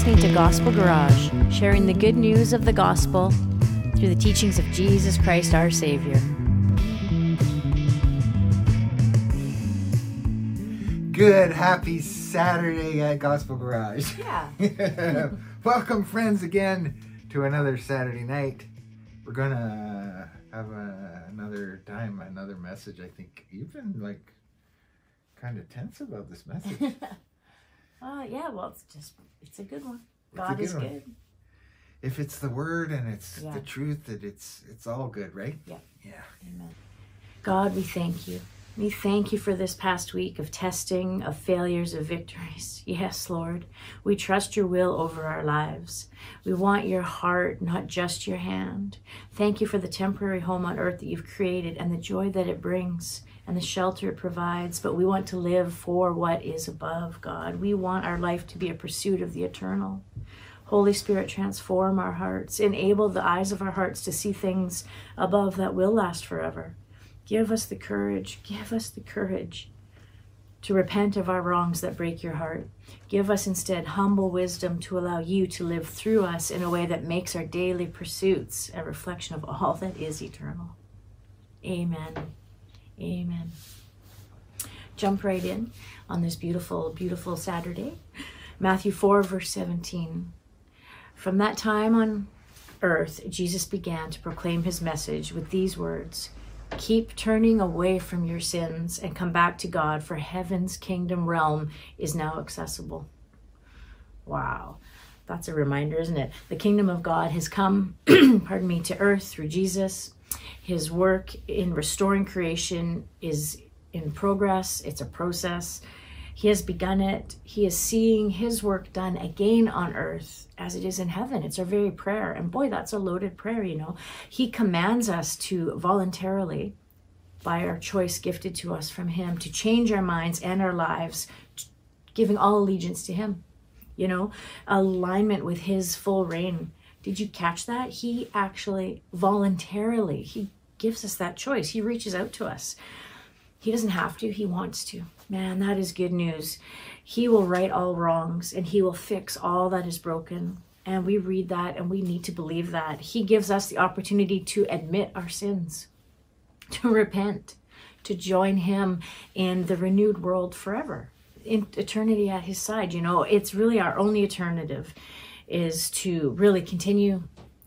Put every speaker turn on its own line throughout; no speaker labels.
listening to Gospel Garage, sharing the good news of the gospel through the teachings of Jesus Christ our Savior.
Good, happy Saturday at Gospel Garage.
Yeah.
Welcome, friends, again to another Saturday night. We're gonna have a, another time, another message. I think you've been like kind of tense about this message.
Uh, yeah, well, it's just, it's a good one. God
good
is
one.
good.
if it's the word and it's
Yeah.
the truth, that it's it's all good, right?
Yeah.
Yeah.
Amen. God, we thank you. We thank you for this past week of testing, of failures, of victories. Yes, Lord. We trust your will over our lives. We want your heart, not just your hand. Thank you for the temporary home on earth that you've created and the joy that it brings and the shelter it provides. But we want to live for what is above, God. We want our life to be a pursuit of the eternal. Holy Spirit, transform our hearts. Enable the eyes of our hearts to see things above that will last forever. Give us the courage, give us the courage to repent of our wrongs that break your heart. Give us instead humble wisdom to allow you to live through us in a way that makes our daily pursuits a reflection of all that is eternal. Amen. Amen. Jump right in on this beautiful, beautiful Saturday. Matthew 4, verse 17. From that time on earth, Jesus began to proclaim his message with these words Keep turning away from your sins and come back to God, for heaven's kingdom realm is now accessible. Wow. That's a reminder, isn't it? The kingdom of God has come, pardon me, to earth through Jesus. His work in restoring creation is in progress, it's a process. He has begun it. He is seeing his work done again on earth as it is in heaven. It's our very prayer. And boy, that's a loaded prayer, you know. He commands us to voluntarily, by our choice gifted to us from him, to change our minds and our lives, giving all allegiance to him, you know, alignment with his full reign. Did you catch that? He actually voluntarily, he gives us that choice. He reaches out to us. He doesn't have to, he wants to. Man, that is good news. He will right all wrongs and he will fix all that is broken. And we read that and we need to believe that. He gives us the opportunity to admit our sins, to repent, to join him in the renewed world forever, in eternity at his side. You know, it's really our only alternative is to really continue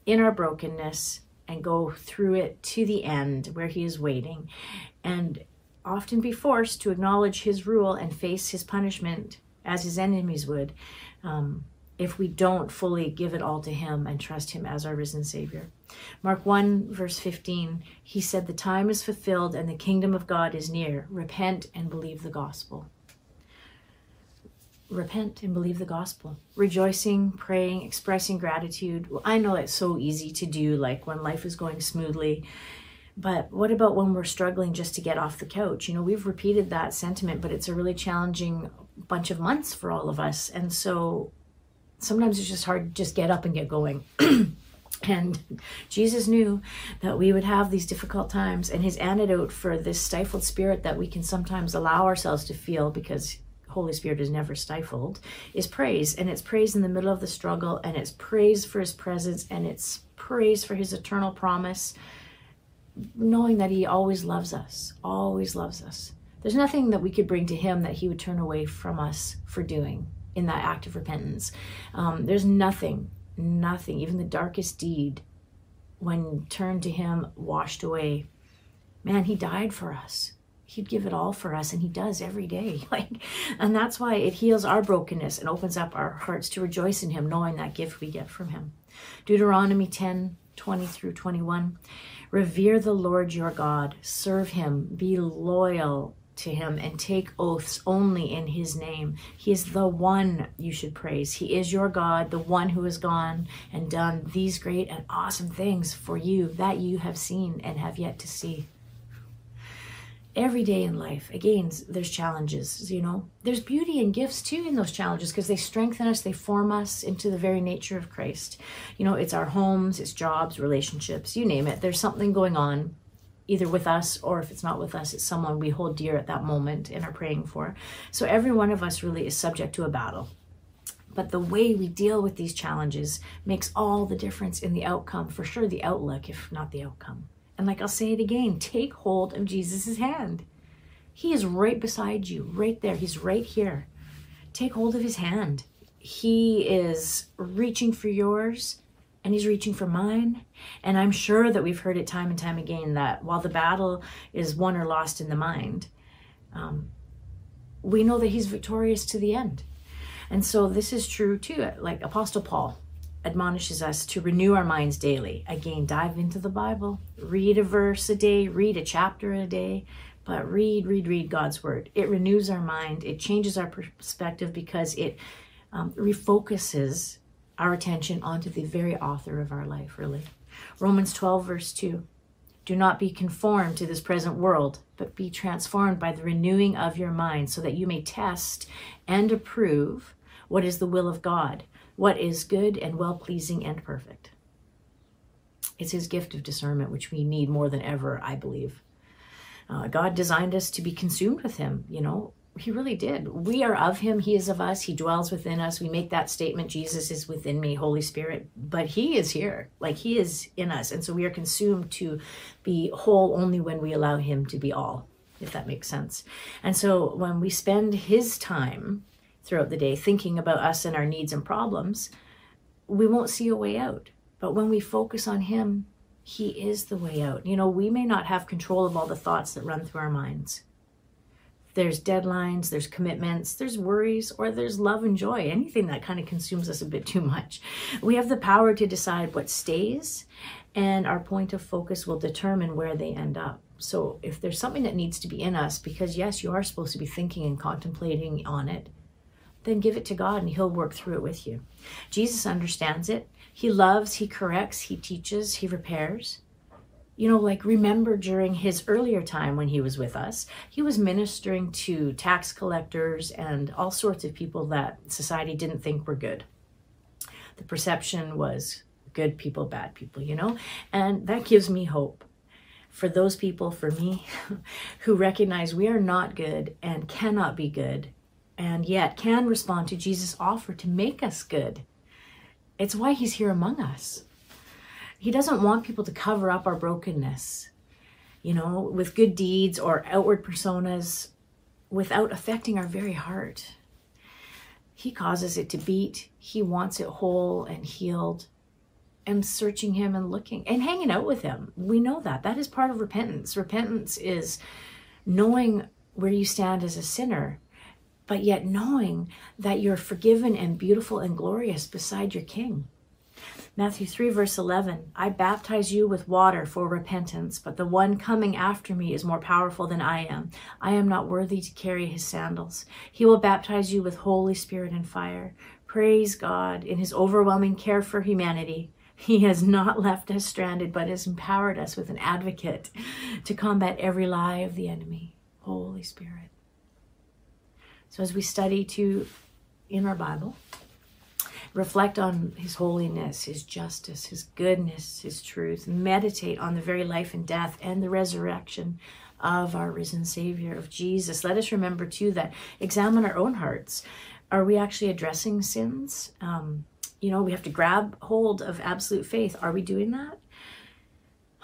in our brokenness and go through it to the end where he is waiting and often be forced to acknowledge his rule and face his punishment as his enemies would um, if we don't fully give it all to him and trust him as our risen savior. Mark 1 verse 15 he said the time is fulfilled and the kingdom of god is near. Repent and believe the gospel repent and believe the gospel rejoicing praying expressing gratitude i know it's so easy to do like when life is going smoothly but what about when we're struggling just to get off the couch? You know, we've repeated that sentiment, but it's a really challenging bunch of months for all of us. And so sometimes it's just hard to just get up and get going. and Jesus knew that we would have these difficult times. And his antidote for this stifled spirit that we can sometimes allow ourselves to feel because Holy Spirit is never stifled, is praise. And it's praise in the middle of the struggle, and it's praise for his presence, and it's praise for his eternal promise knowing that he always loves us, always loves us. There's nothing that we could bring to him that he would turn away from us for doing in that act of repentance. Um, there's nothing, nothing, even the darkest deed, when turned to him, washed away. Man, he died for us. He'd give it all for us, and he does every day. Like, and that's why it heals our brokenness and opens up our hearts to rejoice in him, knowing that gift we get from him. Deuteronomy 10, 20 through 21. Revere the Lord your God, serve him, be loyal to him, and take oaths only in his name. He is the one you should praise. He is your God, the one who has gone and done these great and awesome things for you that you have seen and have yet to see every day in life again there's challenges you know? There's beauty and gifts too in those challenges because they strengthen us they form us into the very nature of christ. You know it's our homes it's jobs relationships you name it. There's something going on either with us or if it's not with us it's someone we hold dear at that moment and are praying for. So every one of us really is subject to a battle. But the way we deal with these challenges makes all the difference in the outcome, for sure, the outlook, if not the outcome. And like I'll say it again take hold of Jesus' hand. He is right beside you, right there. He's right here. Take hold of his hand. He is reaching for yours and he's reaching for mine. And I'm sure that we've heard it time and time again that while the battle is won or lost in the mind, um, we know that he's victorious to the end. And so this is true too. Like Apostle Paul admonishes us to renew our minds daily. Again, dive into the Bible, read a verse a day, read a chapter a day, but read, read, read God's word. It renews our mind, it changes our perspective because it um, refocuses our attention onto the very author of our life, really. Romans 12, verse 2. Do not be conformed to this present world, but be transformed by the renewing of your mind, so that you may test and approve what is the will of God, what is good and well pleasing and perfect. It's His gift of discernment, which we need more than ever, I believe. Uh, God designed us to be consumed with Him, you know, he really did. We are of him, he is of us, he dwells within us. We make that statement Jesus is within me, Holy Spirit, but he is here. Like he is in us. And so we are consumed to be whole only when we allow him to be all, if that makes sense. And so when we spend his time throughout the day thinking about us and our needs and problems, we won't see a way out. But when we focus on him, he is the way out. You know, we may not have control of all the thoughts that run through our minds there's deadlines, there's commitments, there's worries, or there's love and joy, anything that kind of consumes us a bit too much. We have the power to decide what stays, and our point of focus will determine where they end up. So if there's something that needs to be in us, because yes, you are supposed to be thinking and contemplating on it, then give it to God and He'll work through it with you. Jesus understands it. He loves, He corrects, He teaches, He repairs you know, like remember during his earlier time when he was with us, he was ministering to tax collectors and all sorts of people that society didn't think were good. The perception was good people, bad people, you know? And that gives me hope for those people, for me, who recognize we are not good and cannot be good, and yet can respond to Jesus' offer to make us good. It's why he's here among us. He doesn't want people to cover up our brokenness, you know, with good deeds or outward personas without affecting our very heart. He causes it to beat. He wants it whole and healed. And searching Him and looking and hanging out with Him. We know that. That is part of repentance. Repentance is knowing where you stand as a sinner, but yet knowing that you're forgiven and beautiful and glorious beside your King. Matthew 3, verse 11 I baptize you with water for repentance, but the one coming after me is more powerful than I am. I am not worthy to carry his sandals. He will baptize you with Holy Spirit and fire. Praise God in his overwhelming care for humanity. He has not left us stranded, but has empowered us with an advocate to combat every lie of the enemy. Holy Spirit. So, as we study to in our Bible, reflect on his holiness, his justice, his goodness, his truth, meditate on the very life and death and the resurrection of our risen Savior, of Jesus. Let us remember too that examine our own hearts. Are we actually addressing sins? Um, you know, we have to grab hold of absolute faith. Are we doing that?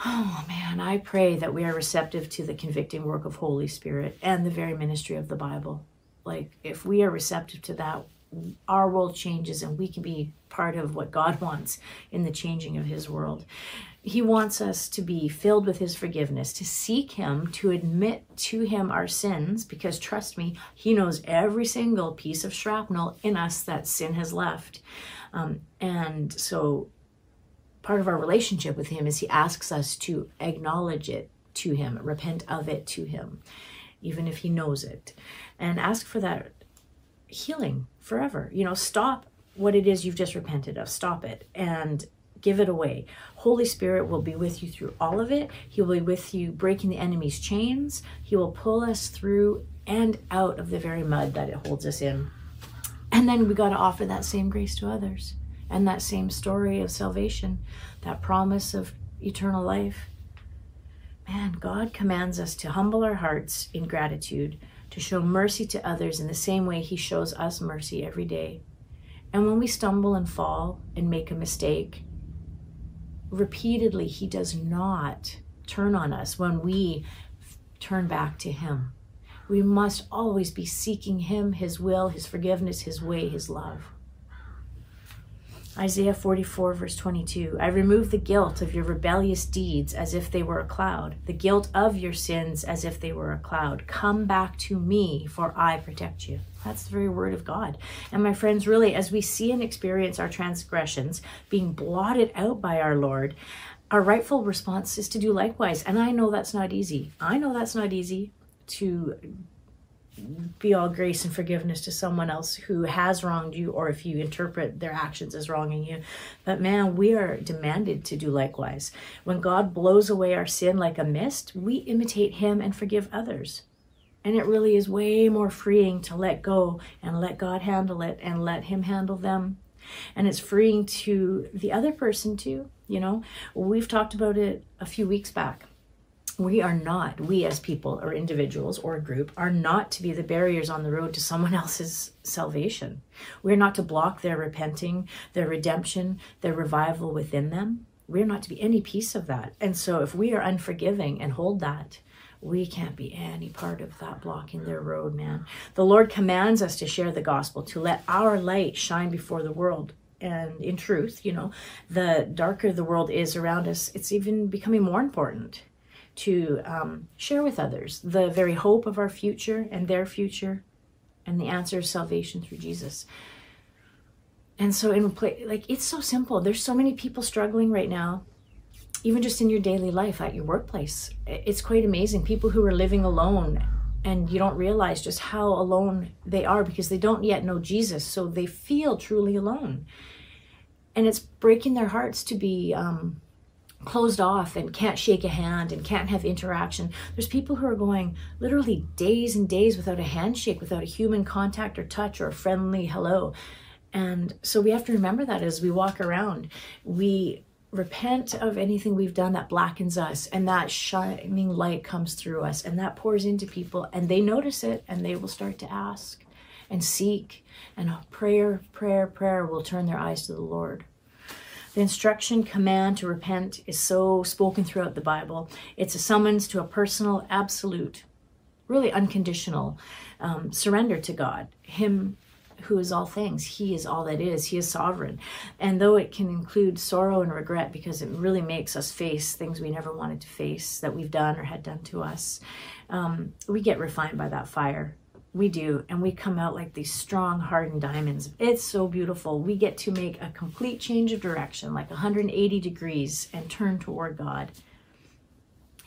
Oh man, I pray that we are receptive to the convicting work of Holy Spirit and the very ministry of the Bible. Like, if we are receptive to that, our world changes and we can be part of what God wants in the changing of his world. He wants us to be filled with his forgiveness, to seek him, to admit to him our sins, because trust me, he knows every single piece of shrapnel in us that sin has left. Um, and so part of our relationship with him is he asks us to acknowledge it to him, repent of it to him, even if he knows it, and ask for that healing forever. You know, stop what it is you've just repented of. Stop it and give it away. Holy Spirit will be with you through all of it. He will be with you breaking the enemy's chains. He will pull us through and out of the very mud that it holds us in. And then we got to offer that same grace to others and that same story of salvation, that promise of eternal life. Man, God commands us to humble our hearts in gratitude to show mercy to others in the same way He shows us mercy every day. And when we stumble and fall and make a mistake, repeatedly, He does not turn on us when we turn back to Him. We must always be seeking Him, His will, His forgiveness, His way, His love. Isaiah 44, verse 22 I remove the guilt of your rebellious deeds as if they were a cloud, the guilt of your sins as if they were a cloud. Come back to me, for I protect you. That's the very word of God. And my friends, really, as we see and experience our transgressions being blotted out by our Lord, our rightful response is to do likewise. And I know that's not easy. I know that's not easy to be all grace and forgiveness to someone else who has wronged you or if you interpret their actions as wronging you. But man, we are demanded to do likewise. When God blows away our sin like a mist, we imitate him and forgive others. And it really is way more freeing to let go and let God handle it and let him handle them. And it's freeing to the other person too. You know, we've talked about it a few weeks back we are not, we as people or individuals or a group, are not to be the barriers on the road to someone else's salvation. We're not to block their repenting, their redemption, their revival within them. We're not to be any piece of that. And so if we are unforgiving and hold that, we can't be any part of that blocking their road, man. The Lord commands us to share the gospel, to let our light shine before the world. And in truth, you know, the darker the world is around us, it's even becoming more important to um, share with others the very hope of our future and their future and the answer of salvation through Jesus. And so in a play like it's so simple. There's so many people struggling right now even just in your daily life at your workplace. It's quite amazing people who are living alone and you don't realize just how alone they are because they don't yet know Jesus, so they feel truly alone. And it's breaking their hearts to be um, closed off and can't shake a hand and can't have interaction. There's people who are going literally days and days without a handshake, without a human contact or touch or a friendly hello. And so we have to remember that as we walk around. We repent of anything we've done that blackens us and that shining light comes through us and that pours into people and they notice it and they will start to ask and seek and prayer prayer prayer will turn their eyes to the lord the instruction, command to repent is so spoken throughout the Bible. It's a summons to a personal, absolute, really unconditional um, surrender to God. Him who is all things. He is all that is. He is sovereign. And though it can include sorrow and regret because it really makes us face things we never wanted to face that we've done or had done to us, um, we get refined by that fire we do. And we come out like these strong, hardened diamonds. It's so beautiful. We get to make a complete change of direction, like 180 degrees, and turn toward God.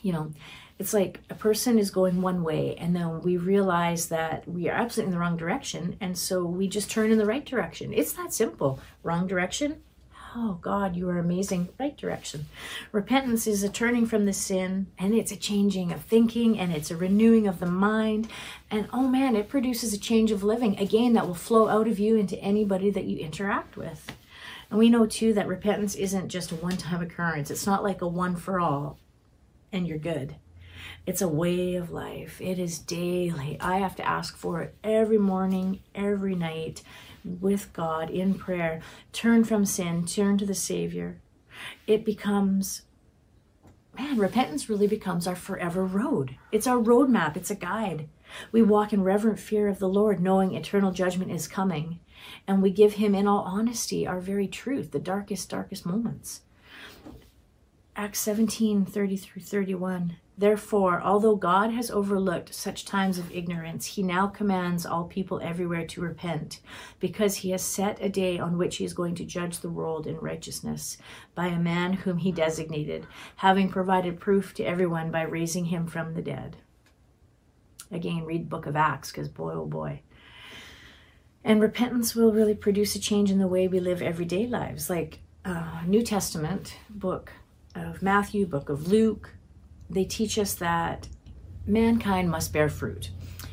You know, it's like a person is going one way, and then we realize that we are absolutely in the wrong direction. And so we just turn in the right direction. It's that simple. Wrong direction, oh God, you are amazing, right direction. Repentance is a turning from the sin and it's a changing of thinking and it's a renewing of the mind. And oh man, it produces a change of living again that will flow out of you into anybody that you interact with. And we know too that repentance isn't just a one time occurrence, it's not like a one for all and you're good. It's a way of life. It is daily. I have to ask for it every morning, every night with God in prayer, turn from sin, turn to the Savior, it becomes, man, repentance really becomes our forever road. It's our roadmap, it's a guide. We walk in reverent fear of the Lord, knowing eternal judgment is coming. And we give Him, in all honesty, our very truth, the darkest, darkest moments. Acts 17 30 through 31. Therefore, although God has overlooked such times of ignorance, he now commands all people everywhere to repent, because he has set a day on which he is going to judge the world in righteousness by a man whom he designated, having provided proof to everyone by raising him from the dead. Again, read book of Acts, because boy, oh boy. And repentance will really produce a change in the way we live everyday lives, like uh, New Testament book of Matthew, book of Luke, they teach us that mankind must bear fruit.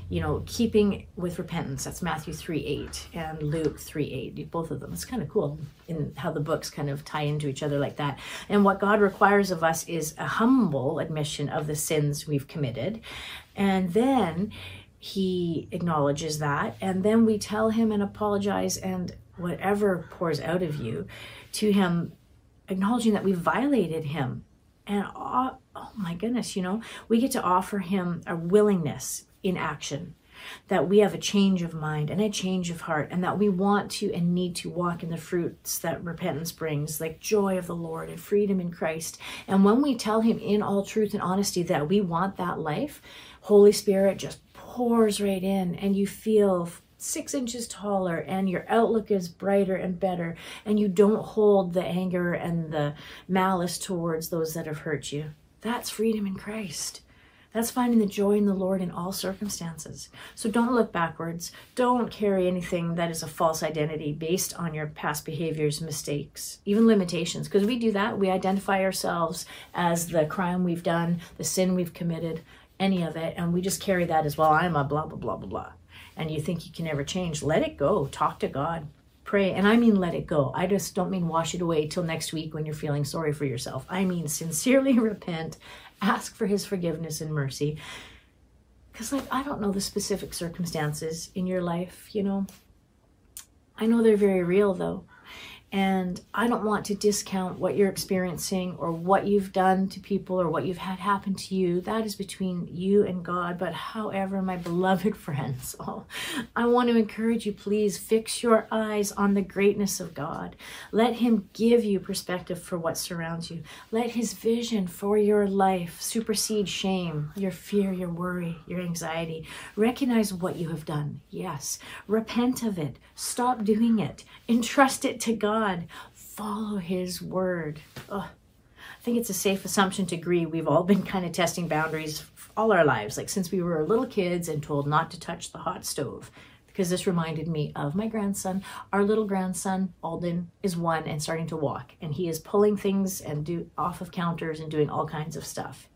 You know, keeping with repentance. That's Matthew 3 8 and Luke 3 8. Both of them. It's kind of cool in how the books kind of tie into each other like that. And what God requires of us is a humble admission of the sins we've committed. And then he acknowledges that. And then we tell him and apologize and whatever pours out of you to Him, acknowledging that we violated Him. And oh, oh my goodness, you know, we get to offer Him a willingness in action that we have a change of mind and a change of heart, and that we want to and need to walk in the fruits that repentance brings, like joy of the Lord and freedom in Christ. And when we tell Him in all truth and honesty that we want that life, Holy Spirit just pours right in, and you feel six inches taller and your outlook is brighter and better and you don't hold the anger and the malice towards those that have hurt you that's freedom in christ that's finding the joy in the Lord in all circumstances. So don't look backwards. Don't carry anything that is a false identity based on your past behaviors, mistakes, even limitations. Because we do that. We identify ourselves as the crime we've done, the sin we've committed, any of it. And we just carry that as well. I'm a blah, blah, blah, blah, blah. And you think you can never change. Let it go. Talk to God. Pray. And I mean, let it go. I just don't mean wash it away till next week when you're feeling sorry for yourself. I mean, sincerely repent ask for his forgiveness and mercy. Because, like, I don't know the specific circumstances in your life, you know. I know they're very real, though. And I don't want to discount what you're experiencing or what you've done to people or what you've had happen to you. That is between you and God. But however, my beloved friends, oh, I want to encourage you, please fix your eyes on the greatness of God. Let Him give you perspective for what surrounds you. Let His vision for your life supersede shame, your fear, your worry, your anxiety. Recognize what you have done. Yes. Repent of it. Stop doing it. Entrust it to God God. Follow His word. I think it's a safe assumption to agree we've all been kind of testing boundaries all our lives, like since we were little kids and told not to touch the hot stove. Because this reminded me of my grandson. Our little grandson, Alden, is one and starting to walk, and he is pulling things and do off of counters and doing all kinds of stuff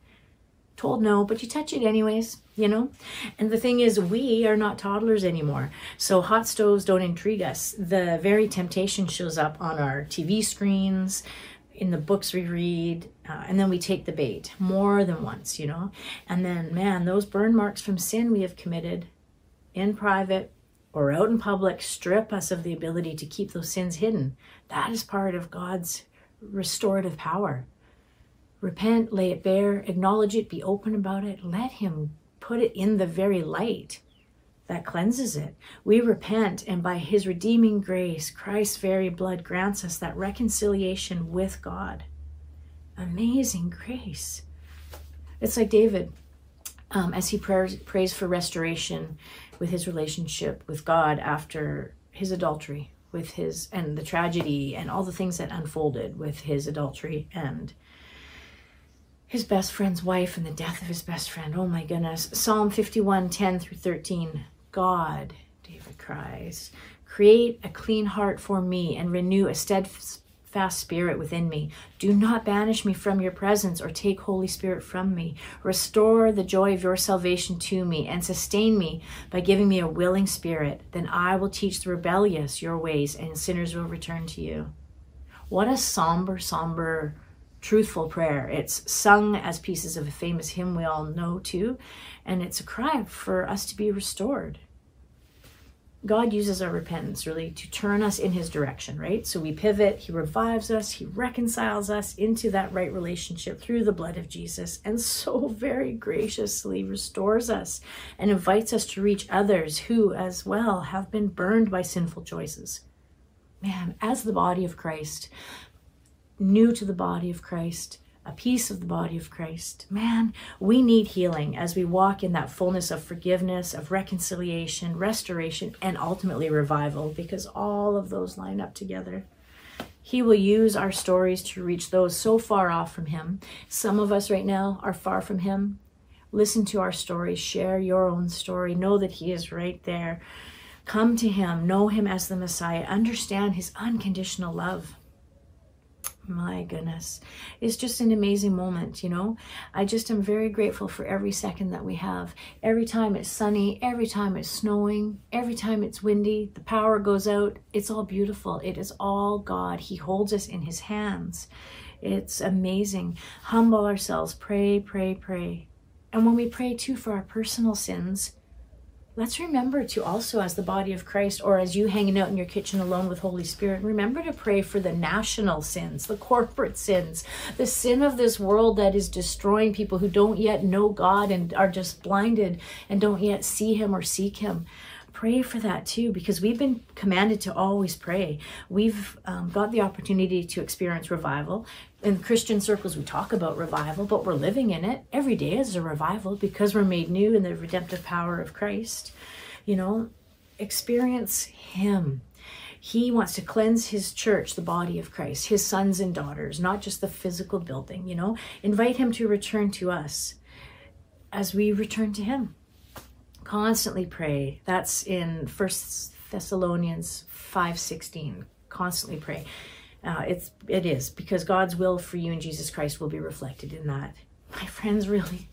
told no, but you touch it anyways, you know? And the thing is, we are not toddlers anymore. So hot stoves don't intrigue us. The very temptation shows up on our TV screens, in the books we read, uh, and then we take the bait more than once, you know? And then, man, those burn marks from sin we have committed in private or out in public strip us of the ability to keep those sins hidden. That is part of God's restorative power repent, lay it bare, acknowledge it, be open about it. Let Him put it in the very light that cleanses it. We repent, and by His redeeming grace, Christ's very blood grants us that reconciliation with God. Amazing grace. It's like David, um, as he prays, prays for restoration with his relationship with God after his adultery, with his and the tragedy and all the things that unfolded with his adultery and his best friend's wife and the death of his best friend. Oh my goodness. Psalm 51 10 through 13. God, David cries, create a clean heart for me and renew a steadfast spirit within me. Do not banish me from your presence or take Holy Spirit from me. Restore the joy of your salvation to me and sustain me by giving me a willing spirit. Then I will teach the rebellious your ways and sinners will return to you. What a somber, somber truthful prayer. It's sung as pieces of a famous hymn we all know too, and it's a cry for us to be restored. God uses our repentance really to turn us in his direction, right? So we pivot, he revives us, he reconciles us into that right relationship through the blood of Jesus, and so very graciously restores us and invites us to reach others who, as well, have been burned by sinful choices. Man, as the body of Christ, new to the body of Christ, a piece of the body of Christ. Man, we need healing as we walk in that fullness of forgiveness, of reconciliation, restoration, and ultimately revival, because all of those line up together. He will use our stories to reach those so far off from Him. Some of us right now are far from Him. Listen to our stories, share your own story, know that He is right there. Come to Him, know Him as the Messiah, understand His unconditional love my goodness. It's just an amazing moment you know? I just am very grateful for every second that we have. Every time it's sunny every time it's snowing every time it's windy the power goes out. It's all beautiful. It is all god. He holds us in his hands. It's amazing. Humble ourselves. Pray pray pray. And when we pray too for our personal sins let's remember to also, as the body of Christ, or as you hanging out in your kitchen alone with Holy Spirit, remember to pray for the national sins, the corporate sins, the sin of this world that is destroying people who don't yet know God and are just blinded and don't yet see Him or seek Him. Pray for that too, because we've been commanded to always pray. We've um, got the opportunity to experience revival. In Christian circles, we talk about revival, but we're living in it. Every day is a revival because we're made new in the redemptive power of Christ. You know, experience Him. He wants to cleanse his church, the body of Christ, his sons and daughters, not just the physical building, you know. Invite him to return to us as we return to him constantly pray. That's in first thessalonians 5.16 constantly pray. Uh, it's it is because god's will for you in jesus christ will be reflected in that. My friends really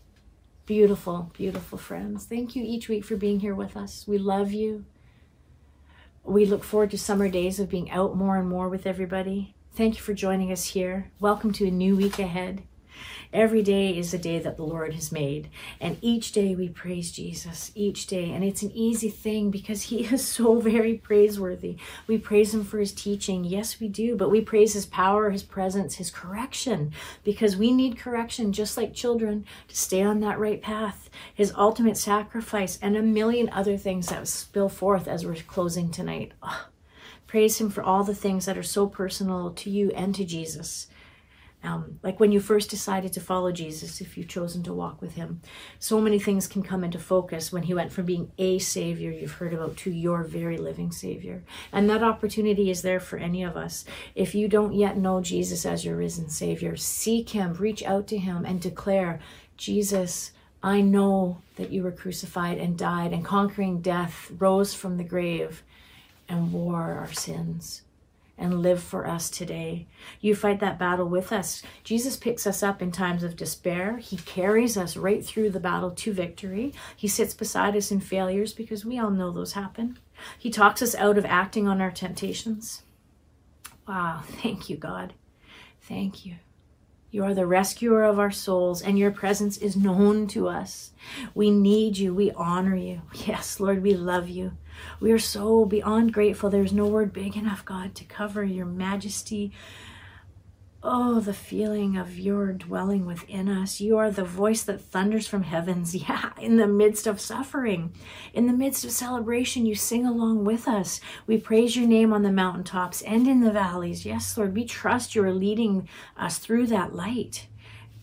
beautiful beautiful friends. Thank you each week for being here with us. We love you. We look forward to summer days of being out more and more with everybody. Thank you for joining us here. Welcome to a new week ahead Every day is a day that the Lord has made. And each day we praise Jesus, each day. And it's an easy thing because he is so very praiseworthy. We praise him for his teaching. Yes, we do. But we praise his power, his presence, his correction because we need correction just like children to stay on that right path. His ultimate sacrifice and a million other things that spill forth as we're closing tonight. Praise him for all the things that are so personal to you and to Jesus. Um, like when you first decided to follow Jesus, if you've chosen to walk with him, so many things can come into focus when he went from being a savior you've heard about to your very living savior. And that opportunity is there for any of us. If you don't yet know Jesus as your risen savior, seek him, reach out to him, and declare, Jesus, I know that you were crucified and died, and conquering death, rose from the grave, and wore our sins and live for us today. You fight that battle with us. Jesus picks us up in times of despair. He carries us right through the battle to victory. He sits beside us in failures because we all know those happen. He talks us out of acting on our temptations. Wow, thank you, God. Thank you. You are the rescuer of our souls, and your presence is known to us. We need you. We honor you. Yes, Lord, we love you. We are so beyond grateful. There's no word big enough, God, to cover your majesty. Oh, the feeling of your dwelling within us. You are the voice that thunders from heavens. Yeah, in the midst of suffering, in the midst of celebration, you sing along with us. We praise your name on the mountaintops and in the valleys. Yes, Lord, we trust you are leading us through that light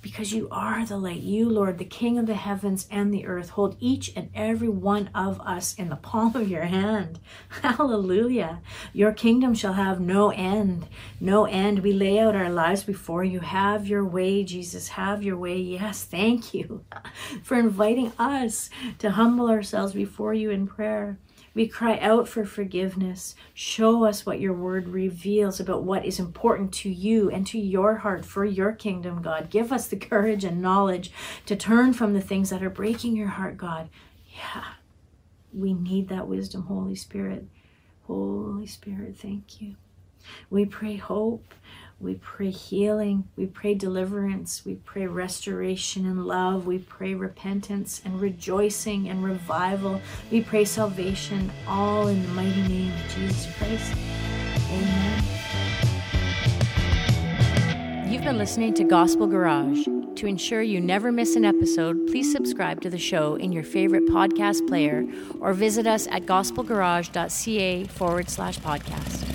because you are the light. You, Lord, the King of the heavens and the earth, hold each and every one of us in the palm of your hand. Hallelujah. Your kingdom shall have no end. No end. We lay out our lives before you. Have your way, Jesus. Have your way. Yes, thank you for inviting us to humble ourselves before you in prayer. We cry out for forgiveness. Show us what your word reveals about what is important to you and to your heart for your kingdom, God. Give us the courage and knowledge to turn from the things that are breaking your heart, God. Yeah, we need that wisdom, Holy Spirit. Holy Spirit, thank you. We pray hope. We pray healing. We pray deliverance. We pray restoration and love. We pray repentance and rejoicing and revival. We pray salvation, all in the mighty name of Jesus Christ. Amen. You've been listening to Gospel Garage. To ensure you never miss an episode, please subscribe to the show in your favorite podcast player or visit us at gospelgarage.ca forward slash podcast.